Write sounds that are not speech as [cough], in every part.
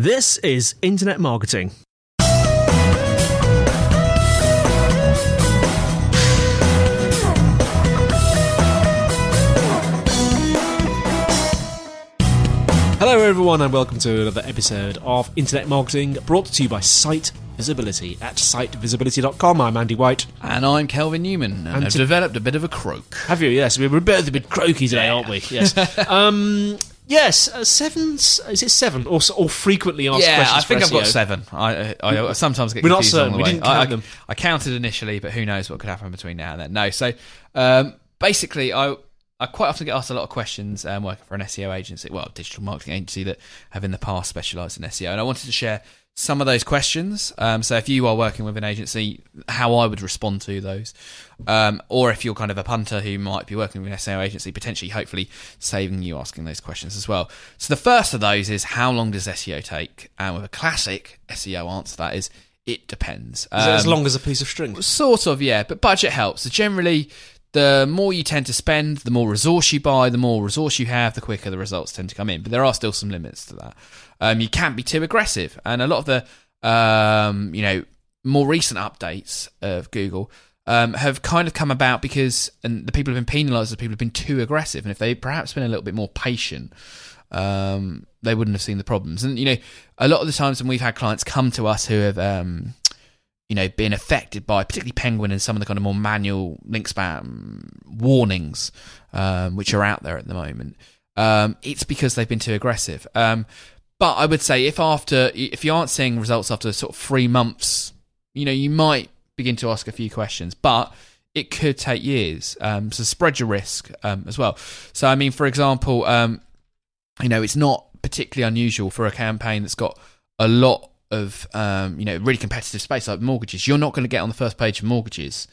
This is Internet Marketing. Hello, everyone, and welcome to another episode of Internet Marketing brought to you by Site Visibility at sitevisibility.com. I'm Andy White. And I'm Kelvin Newman, and, And I've to- developed a bit of a croak. Have you? Yes, we're both a bit croaky today, aren't we? Yes. [laughs] um, yes, uh, seven. Is it seven or, or frequently asked yeah, questions? I think I've got seven. I, I, I sometimes get We're not confused certain. along the We didn't I, count I- them. I counted initially, but who knows what could happen between now and then. No, so um, basically, I I quite often get asked a lot of questions um, working for an SEO agency, well, a digital marketing agency that have in the past specialised in SEO, and I wanted to share some of those questions. Um, so if you are working with an agency, how I would respond to those, um, or if you're kind of a punter who might be working with an SEO agency, potentially, hopefully, saving you asking those questions as well. So the first of those is how long does SEO take? And with a classic SEO answer, that is it depends. Is it as Um, long as a piece of string? Sort of, yeah, but budget helps. So generally, the more you tend to spend, the more resource you buy, the more resource you have, the quicker the results tend to come in. But there are still some limits to that. Um, you can't be too aggressive, and a lot of the um, you know more recent updates of Google. Um, have kind of come about because and the people have been penalised the people have been too aggressive, and if they perhaps been a little bit more patient, um, they wouldn't have seen the problems. And you know, a lot of the times when we've had clients come to us who have um, you know, being affected by particularly Penguin and some of the kind of more manual link spam warnings, um, which are out there at the moment. Um, it's because they've been too aggressive. Um, but I would say if after, if you aren't seeing results after sort of three months, you know, you might begin to ask a few questions, but it could take years. Um, so spread your risk um, as well. So, I mean, for example, um, you know, it's not particularly unusual for a campaign that's got a lot of um, you know really competitive space like mortgages. You're not going to get on the first page of mortgages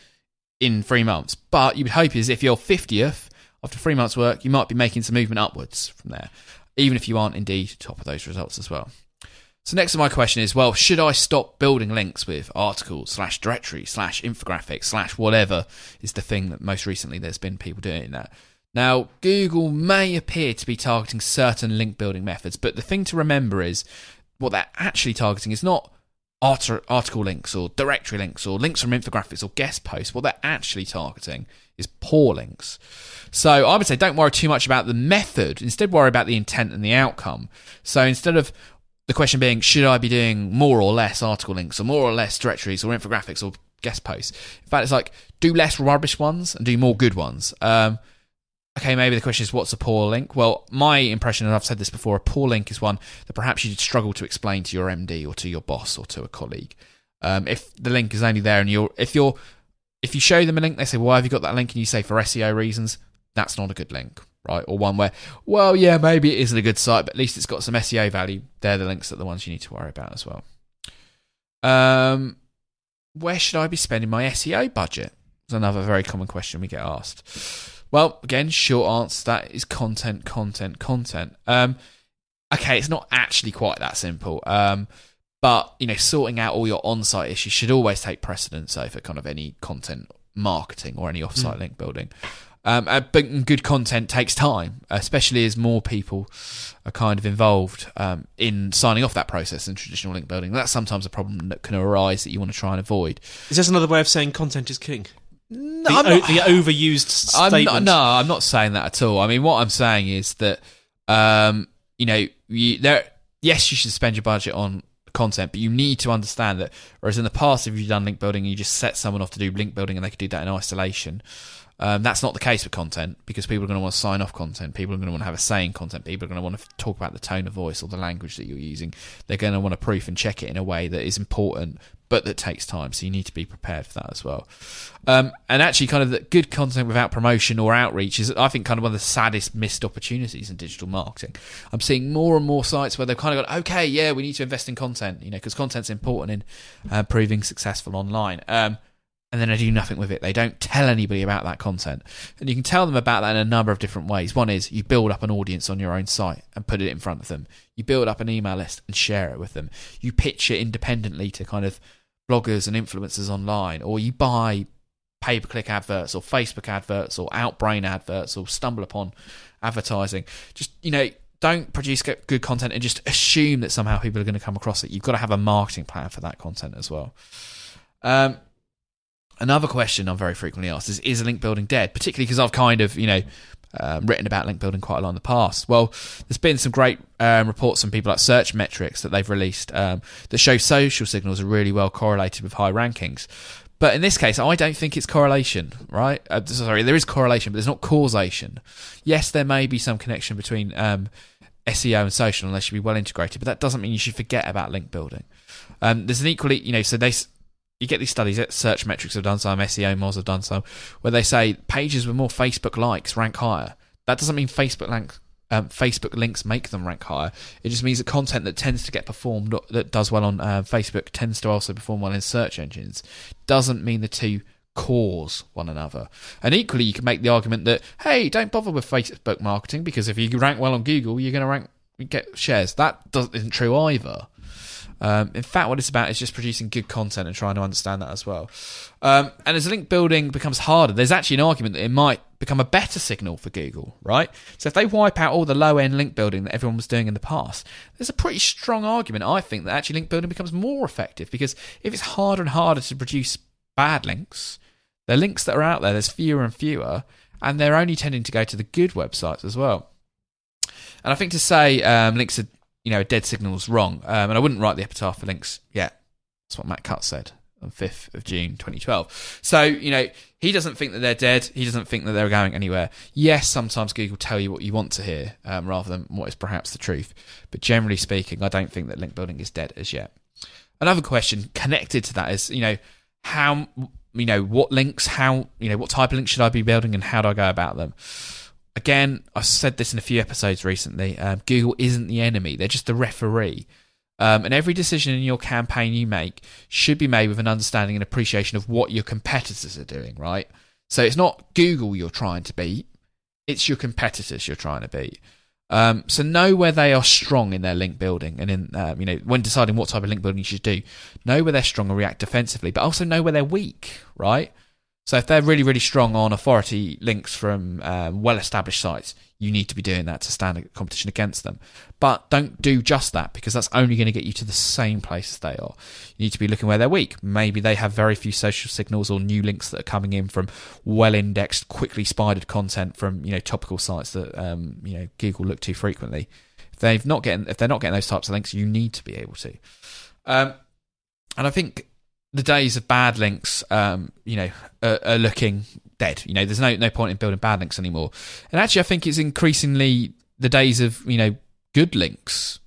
in three months, but you would hope is if you're 50th after three months' work, you might be making some movement upwards from there, even if you aren't indeed top of those results as well. So next to my question is, well, should I stop building links with articles slash directory slash infographics slash whatever is the thing that most recently there's been people doing that. Now, Google may appear to be targeting certain link building methods, but the thing to remember is what they're actually targeting is not article links or directory links or links from infographics or guest posts. What they're actually targeting is poor links. So I would say don't worry too much about the method. Instead, worry about the intent and the outcome. So instead of the question being, should I be doing more or less article links or more or less directories or infographics or guest posts? In fact, it's like do less rubbish ones and do more good ones. Um, okay, maybe the question is what's a poor link? Well, my impression, and I've said this before, a poor link is one that perhaps you'd struggle to explain to your MD or to your boss or to a colleague. Um, if the link is only there and you're, if you're, if you show them a link, they say, "Why have you got that link?" and you say, "For SEO reasons," that's not a good link, right? Or one where, well, yeah, maybe it isn't a good site, but at least it's got some SEO value. They're the links that are the ones you need to worry about as well. Um, where should I be spending my SEO budget? Is another very common question we get asked. Well, again, short answer that is content, content, content. Um, okay, it's not actually quite that simple. Um, but you know, sorting out all your on-site issues should always take precedence over kind of any content marketing or any off-site link building. Um, uh, but good content takes time, especially as more people are kind of involved um, in signing off that process in traditional link building. That's sometimes a problem that can arise that you want to try and avoid. Is this another way of saying content is king? No, The, I'm o- not- the overused I'm not, no, I'm not saying that at all. I mean, what I'm saying is that, um, you know, you, there. Yes, you should spend your budget on content, but you need to understand that. Whereas in the past, if you've done link building, and you just set someone off to do link building, and they could do that in isolation. Um, that's not the case with content because people are going to want to sign off content. People are going to want to have a say in content. People are going to want to talk about the tone of voice or the language that you're using. They're going to want to proof and check it in a way that is important, but that takes time. So you need to be prepared for that as well. Um, and actually, kind of the good content without promotion or outreach is, I think, kind of one of the saddest missed opportunities in digital marketing. I'm seeing more and more sites where they've kind of gone, okay, yeah, we need to invest in content, you know, because content's important in uh, proving successful online. Um, and then they do nothing with it. They don't tell anybody about that content. And you can tell them about that in a number of different ways. One is you build up an audience on your own site and put it in front of them. You build up an email list and share it with them. You pitch it independently to kind of bloggers and influencers online, or you buy pay per click adverts or Facebook adverts or Outbrain adverts or StumbleUpon advertising. Just, you know, don't produce good content and just assume that somehow people are going to come across it. You've got to have a marketing plan for that content as well. Um, another question I'm very frequently asked is: Is link building dead? Particularly because I've kind of you know um, written about link building quite a lot in the past. Well, there's been some great um, reports from people like Searchmetrics that they've released um, that show social signals are really well correlated with high rankings. But in this case, I don't think it's correlation, right? Uh, sorry, there is correlation, but there's not causation. Yes, there may be some connection between um, SEO and social, they should be well integrated, but that doesn't mean you should forget about link building. Um, there's an equally, you know, so they you get these studies that Searchmetrics have done some, SEOmoz have done some, where they say pages with more Facebook likes rank higher. That doesn't mean Facebook links um, Facebook links make them rank higher. It just means that content that tends to get performed, that does well on uh, Facebook, tends to also perform well in search engines. Doesn't mean the two cause one another. And equally, you can make the argument that hey, don't bother with Facebook marketing because if you rank well on Google, you're going to rank get shares. That doesn't, isn't true either. Um, in fact, what it's about is just producing good content and trying to understand that as well. Um, and as link building becomes harder, there's actually an argument that it might become a better signal for Google, right? So if they wipe out all the low end link building that everyone was doing in the past, there's a pretty strong argument, I think, that actually link building becomes more effective because if it's harder and harder to produce bad links, the links that are out there, there's fewer and fewer, and they're only tending to go to the good websites as well. And I think to say um, links are you know, dead signal is wrong. Um, and I wouldn't write the epitaph for links yet. That's what Matt Cutts said on 5th of June 2012. So, you know, he doesn't think that they're dead. He doesn't think that they're going anywhere. Yes, sometimes Google tell you what you want to hear um, rather than what is perhaps the truth. But generally speaking, I don't think that link building is dead as yet. Another question connected to that is, you know, how, you know, what links, how, you know, what type of links should I be building and how do I go about them? Again, I've said this in a few episodes recently. Um, Google isn't the enemy; they're just the referee. Um, and every decision in your campaign you make should be made with an understanding and appreciation of what your competitors are doing. Right. So it's not Google you're trying to beat; it's your competitors you're trying to beat. Um, so know where they are strong in their link building, and in uh, you know when deciding what type of link building you should do, know where they're strong and react defensively, but also know where they're weak. Right. So if they're really, really strong on authority links from um, well-established sites, you need to be doing that to stand a competition against them. But don't do just that because that's only going to get you to the same place as they are. You need to be looking where they're weak. Maybe they have very few social signals or new links that are coming in from well-indexed, quickly spidered content from you know topical sites that um, you know Google look to frequently. If they've not getting, if they're not getting those types of links, you need to be able to. Um, and I think the days of bad links, um, you know, are, are, looking dead. You know, there's no no point in building bad links anymore. And actually, I think it's increasingly the days of you know good links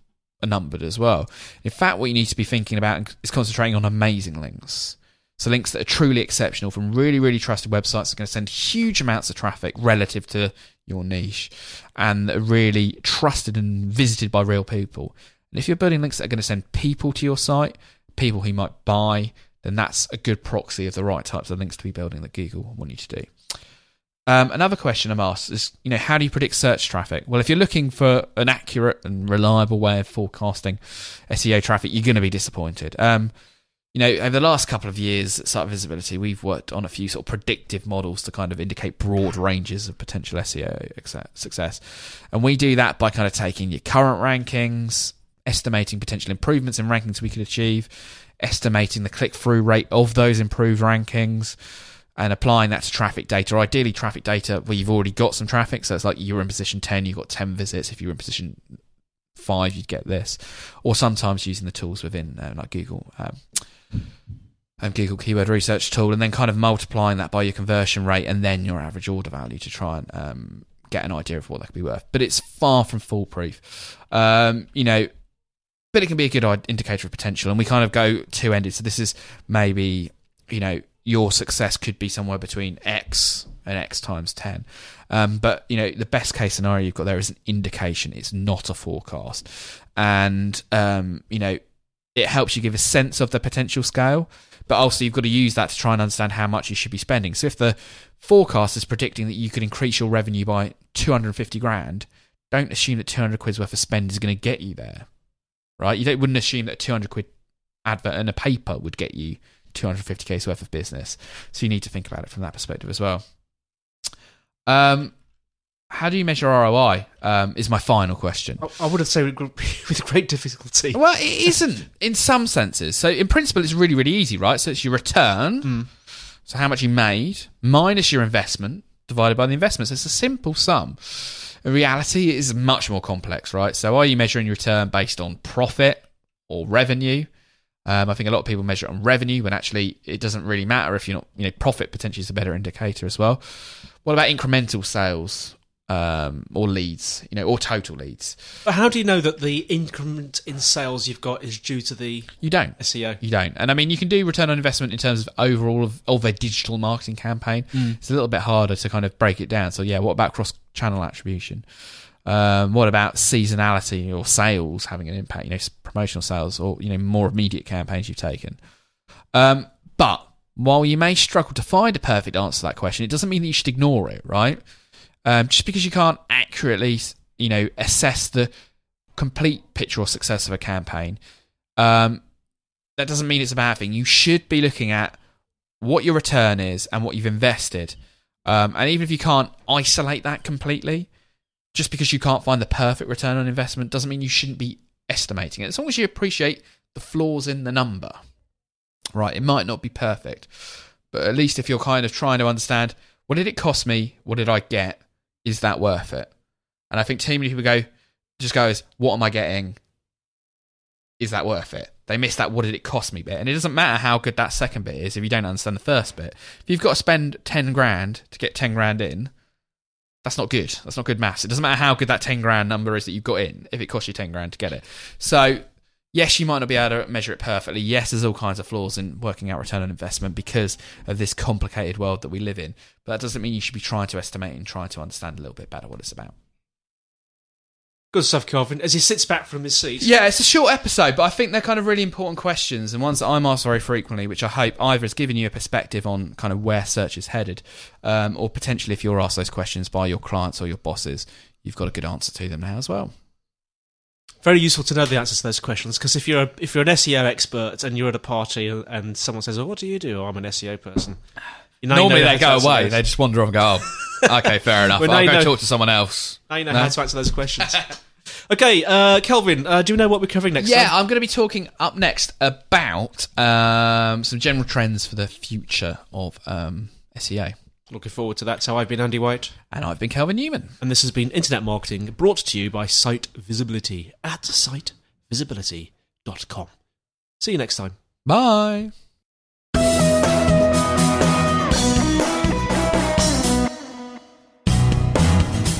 are numbered as well. In fact, what you need to be thinking about is concentrating on amazing links. So links that are truly exceptional from really, really trusted websites are going to send huge amounts of traffic relative to your niche and are really trusted and visited by real people. And if you're building links that are going to send people to your site, people who might buy, then that's a good proxy of the right types of links to be building that Google want you to do. Um, another question I'm asked is, you know, how do you predict search traffic? Well, if you're looking for an accurate and reliable way of forecasting SEO traffic, you're going to be disappointed. Um, you know, over the last couple of years at Site Visibility, we've worked on a few sort of predictive models to kind of indicate broad ranges of potential SEO success. And we do that by kind of taking your current rankings, estimating potential improvements in rankings we could achieve, estimating the click through rate of those improved rankings and applying that to traffic data. Ideally, traffic data where you've already got some traffic. So it's like you're in position 10, you've got 10 visits. If you're in position 5, you'd get this. Or sometimes using the tools within uh, like Google. Um, um, Google Keyword Research tool, and then kind of multiplying that by your conversion rate and then your average order value to try and um, get an idea of what that could be worth. But it's far from foolproof. Um, you know, but it can be a good indicator of potential. And we kind of go two ended. So this is maybe, you know, your success could be somewhere between X and X times 10. Um, but, you know, the best case scenario you've got there is an indication. It's not a forecast. And, um, you know, it helps you give a sense of the potential scale. But also, you've got to use that to try and understand how much you should be spending. So if the forecast is predicting that you could increase your revenue by 250 grand, don't assume that 200 quid's worth of spend is going to get you there right? You wouldn't assume that a 200 quid advert in a paper would get you 250k's worth of business. So you need to think about it from that perspective as well. Um, how do you measure ROI? Um, is my final question. I- I would have said with great difficulty. Well, it isn't in some senses. So, in principle, it's really, really easy, right? So, it's your return. Hmm. So, how much you made minus your investment divided by the investment. So, it's a simple sum. Reality, is much more complex, right? So, are you measuring your return based on profit or revenue? Um, I think a lot of people measure it on revenue when actually it doesn't really matter if you're not, you know, profit potentially is a better indicator as well. What about incremental sales um, or leads, you know, or total leads? But how do you know that the increment in sales you've got is due to the You don't. SEO? You don't. And I mean, you can do return on investment in terms of overall of, of a digital marketing campaign. It's a little bit harder to kind of break it down. So, yeah, what about cross channel attribution? Um, what about seasonality or sales having an impact? You know, promotional sales or, you know, more immediate campaigns you've taken. Um, but while you may struggle to find a perfect answer to that question, it doesn't mean that you should ignore it, right? Um, just because you can't accurately, you know, assess the complete picture or success of a campaign, um, that doesn't mean it's a bad thing. You should be looking at what your return is and what you've invested. Um, and even if you can't isolate that completely, just because you can't find the perfect return on investment doesn't mean you shouldn't be estimating it. As long as you appreciate the flaws in the number, right? It might not be perfect, but at least if you're kind of trying to understand what did it cost me, what did I get, is that worth it? And I think too many people go, just goes, what am I getting? Is that worth it? They miss that what did it cost me bit. And it doesn't matter how good that second bit is if you don't understand the first bit. If you've got to spend 10 grand to get 10 grand in, that's not good. That's not good maths. It doesn't matter how good that 10 grand number is that you've got in if it costs you 10 grand to get it. So, yes, you might not be able to measure it perfectly. Yes, there's all kinds of flaws in working out return on investment because of this complicated world that we live in. But that doesn't mean you should be trying to estimate and trying to understand a little bit better what it's about. Good stuff, Kelvin. As he sits back from his seat. Yeah, it's a short episode, but I think they're kind of really important questions and ones that I'm asked very frequently, which I hope either has given you a perspective on kind of where search is headed, um, or potentially if you're asked those questions by your clients or your bosses, you've got a good answer to them now as well. Very useful to know the answers to those questions because if you're a, if you're an SEO expert and you're at a party and someone says, "Oh, what do you do?" Oh, I'm an SEO person. You know, you Normally they go away, they just wander off and go, oh, [laughs] okay, fair enough. Well, now I'll you go know- talk to someone else. Now you know No. how to answer those questions. [laughs] okay, uh, Kelvin, uh, do you know what we're covering next Yeah, time? I'm going to be talking up next about um, some general trends for the future of um, SEO. Looking forward to that. So I've been Andy White, And I've been Kelvin Newman. and this has been Internet Marketing brought to you by Site Visibility at sitevisibility.com. See you next time. Bye.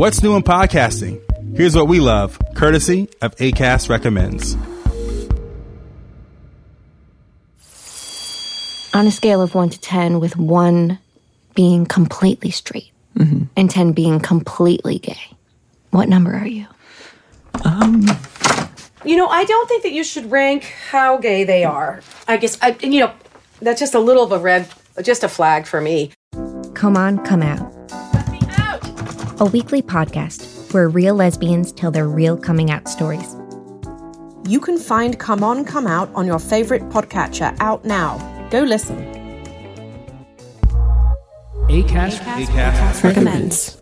What's new in podcasting? Here's what we love, courtesy of ACAST Recommends. on a scale of 1 to 10, with 1 being completely straight and 10 being completely gay, what number are you? Um, You know, I don't think that you should rank how gay they are. I guess, I, and, you know, that's just a little of a red, just a flag for me. Come on, come out. A weekly podcast where real lesbians tell their real coming out stories. You can find Come On, Come Out on your favorite podcatcher out now. Go listen. Acast ACAST Recommends.